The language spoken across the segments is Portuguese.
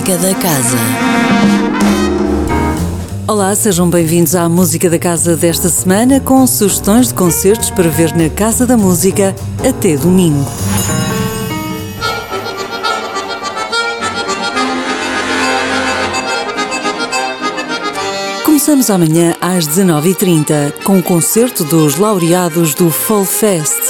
Música da Casa. Olá, sejam bem-vindos à Música da Casa desta semana com sugestões de concertos para ver na Casa da Música até domingo. Começamos amanhã às 19h30 com o concerto dos laureados do Fall Fest,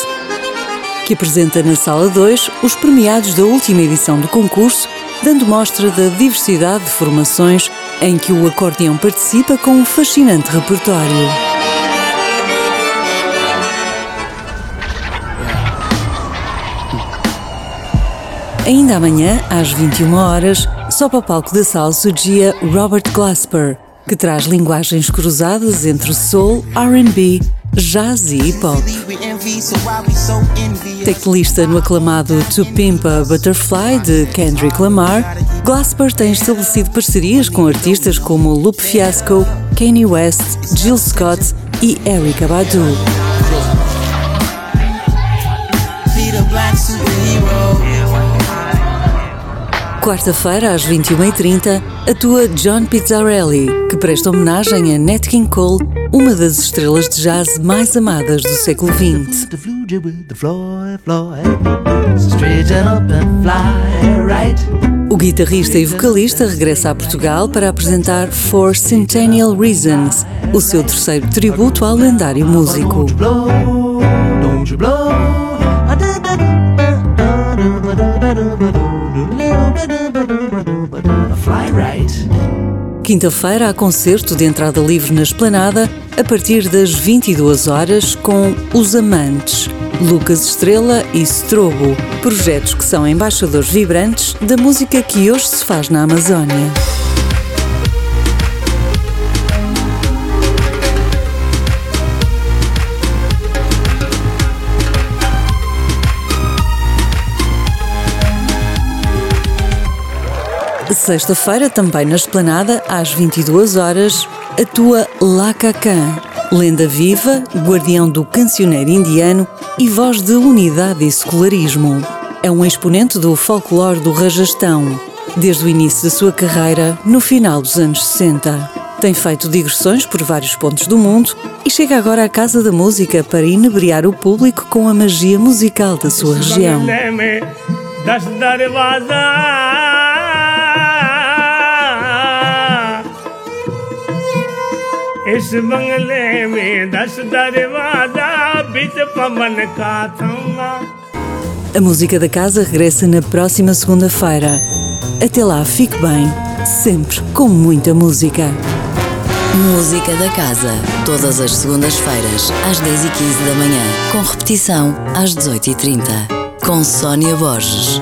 que apresenta na Sala 2 os premiados da última edição do concurso, dando mostra da diversidade de formações em que o acordeão participa com um fascinante repertório. Ainda amanhã, às 21 horas, só para o palco da sala surgia Robert Glasper, que traz linguagens cruzadas entre soul, R&B, jazz e hip hop. Teclista no aclamado To Pimp a Butterfly de Kendrick Lamar, Glasper tem estabelecido parcerias com artistas como Lupe Fiasco, Kanye West, Jill Scott e Erykah Badu. Quarta-feira, às 21h30, atua John Pizzarelli, que presta homenagem a Nat King Cole, uma das estrelas de jazz mais amadas do século XX. O guitarrista e vocalista regressa a Portugal para apresentar For Centennial Reasons, o seu terceiro tributo ao lendário músico. Quinta-feira há concerto de entrada livre na Esplanada a partir das 22 horas com Os Amantes, Lucas Estrela e Strobo, projetos que são embaixadores vibrantes da música que hoje se faz na Amazónia. Sexta-feira, também na Esplanada, às 22 horas, atua Lacacan, lenda viva, guardião do cancioneiro indiano e voz de unidade e secularismo. É um exponente do folclore do Rajastão, desde o início da sua carreira, no final dos anos 60. Tem feito digressões por vários pontos do mundo e chega agora à Casa da Música para inebriar o público com a magia musical da sua região. इस बंगले में दस दरवाजा बीच पवन का थमा A música da casa regressa na próxima segunda-feira. Até lá, fique bem, sempre com muita música. Música da Casa, todas as segundas-feiras, às 10h15 da manhã, com repetição às 18h30, com Sónia Borges.